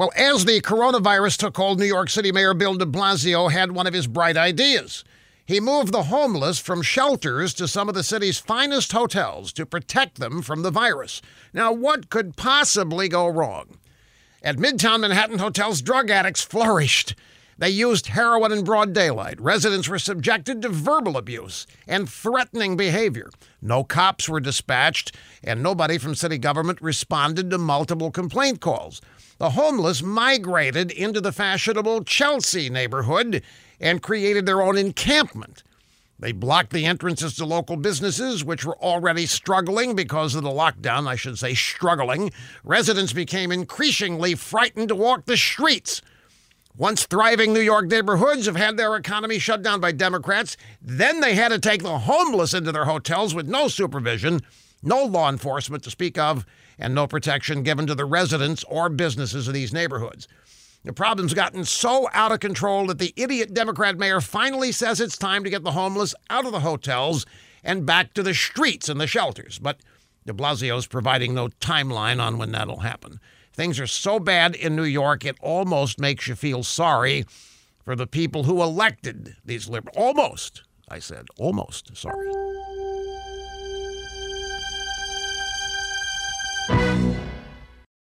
Well, as the coronavirus took hold, New York City Mayor Bill de Blasio had one of his bright ideas. He moved the homeless from shelters to some of the city's finest hotels to protect them from the virus. Now, what could possibly go wrong? At Midtown Manhattan hotels, drug addicts flourished. They used heroin in broad daylight. Residents were subjected to verbal abuse and threatening behavior. No cops were dispatched, and nobody from city government responded to multiple complaint calls. The homeless migrated into the fashionable Chelsea neighborhood and created their own encampment. They blocked the entrances to local businesses, which were already struggling because of the lockdown, I should say, struggling. Residents became increasingly frightened to walk the streets. Once thriving New York neighborhoods have had their economy shut down by Democrats, then they had to take the homeless into their hotels with no supervision, no law enforcement to speak of, and no protection given to the residents or businesses of these neighborhoods. The problem's gotten so out of control that the idiot Democrat mayor finally says it's time to get the homeless out of the hotels and back to the streets and the shelters. But de Blasio's providing no timeline on when that'll happen. Things are so bad in New York, it almost makes you feel sorry for the people who elected these liberals. Almost, I said, almost sorry.